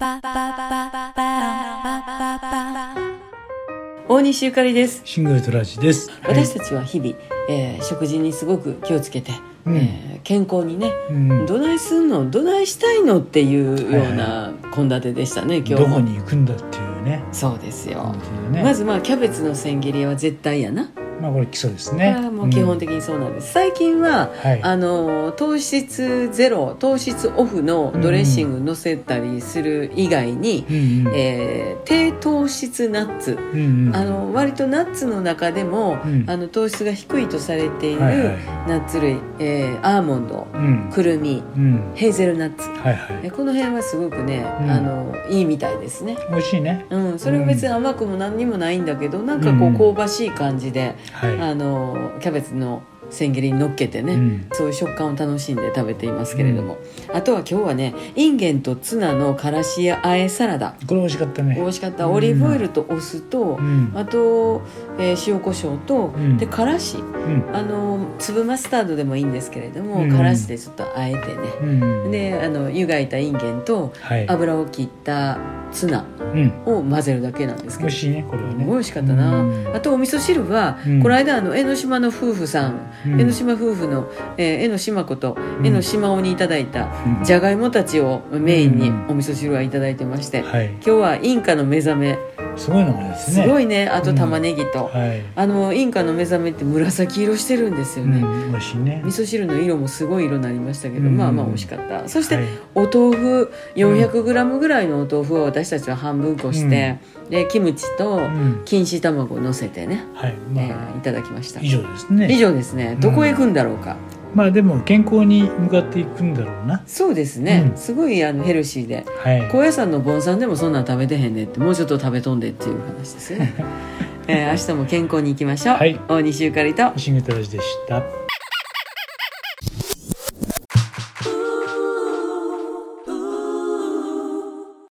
大西ゆかりです。シングルトラジです。私たちは日々、えー食事にすごく気をつけて、うん。えー健康にね、うん。どないすんの？どないしたいの？っていうようはな献立でしたね今日どこもに行くんだっていうね。そうですよ、ね。まずまあキャベツの千切りは絶対やな、まあこれ基礎ですこね。もう基本的にそうなんです、最近ははい。あの糖質ゼロ糖質オフのドレッシング乗せたりする以外に、うんうん。えー低糖質ナッツ。うんうんあの割とナッツの中でも、うん。あの糖質が低いとされているはいはい。ナッツ類、えーアーモンドうん。くるみうん。ヘーゼルナッツ。はいはい。えこの辺はすごくね、うん。あのいいみたいですね。美味しいね。うん、それは別に甘くも何にもないんだけど、なんかこうん。う香ばしい感じで、はい。あのキャベツの千切りに乗っけてね、うんそういう食感を楽しんで食べていますけれども、あとは今日はねインゲンとツナのからしやあえサラダこれ美味しかったね。美味しかったオリーブオイルとお酢と、うん。あと、えー塩コショウと、んでからしうん。あの粒マスタードでもいいんですけれども、うんからしでちょっとあえてね、うん。であの湯がいたインゲンとはい。油を切ったツナうん。を混ぜるだけなんですけど美味しいねこれはね。美味しかったな、うんあとお味噌汁は、うんこの間あの江ノ島の夫婦さん、うん。江ノ島夫婦の、えー江ノ島子とうん。江ノ島尾にいただいたうん。じゃがいもたちをメインにうん。お味噌汁はいただいてまして、はい。今日はインカの目覚めすごいのがですね。すごいねあと玉ねぎと、はい。あのインカの目覚めって紫色してるんですよね、うん。美味しいね。味噌汁の色もすごい色になりましたけど、うんまあまあ美味しかったそして、はいお豆腐 400g ぐらいのお豆腐を私たちは半分こして、でキムチとうん。錦糸卵を乗せてね、はい。えまあーいただきました以上ですね。以上ですねどこへ行くんだろうか、まあでも健康に向かっていくんだろうな。そうですね、うん。すごいあのヘルシーで。はい。高野山の盆栽でもそんなん食べてへんねってもうちょっと食べとんでっていう話ですよね、えー明日も健康に行きましょう、はい。大西ゆかりと。シングルトラジでした。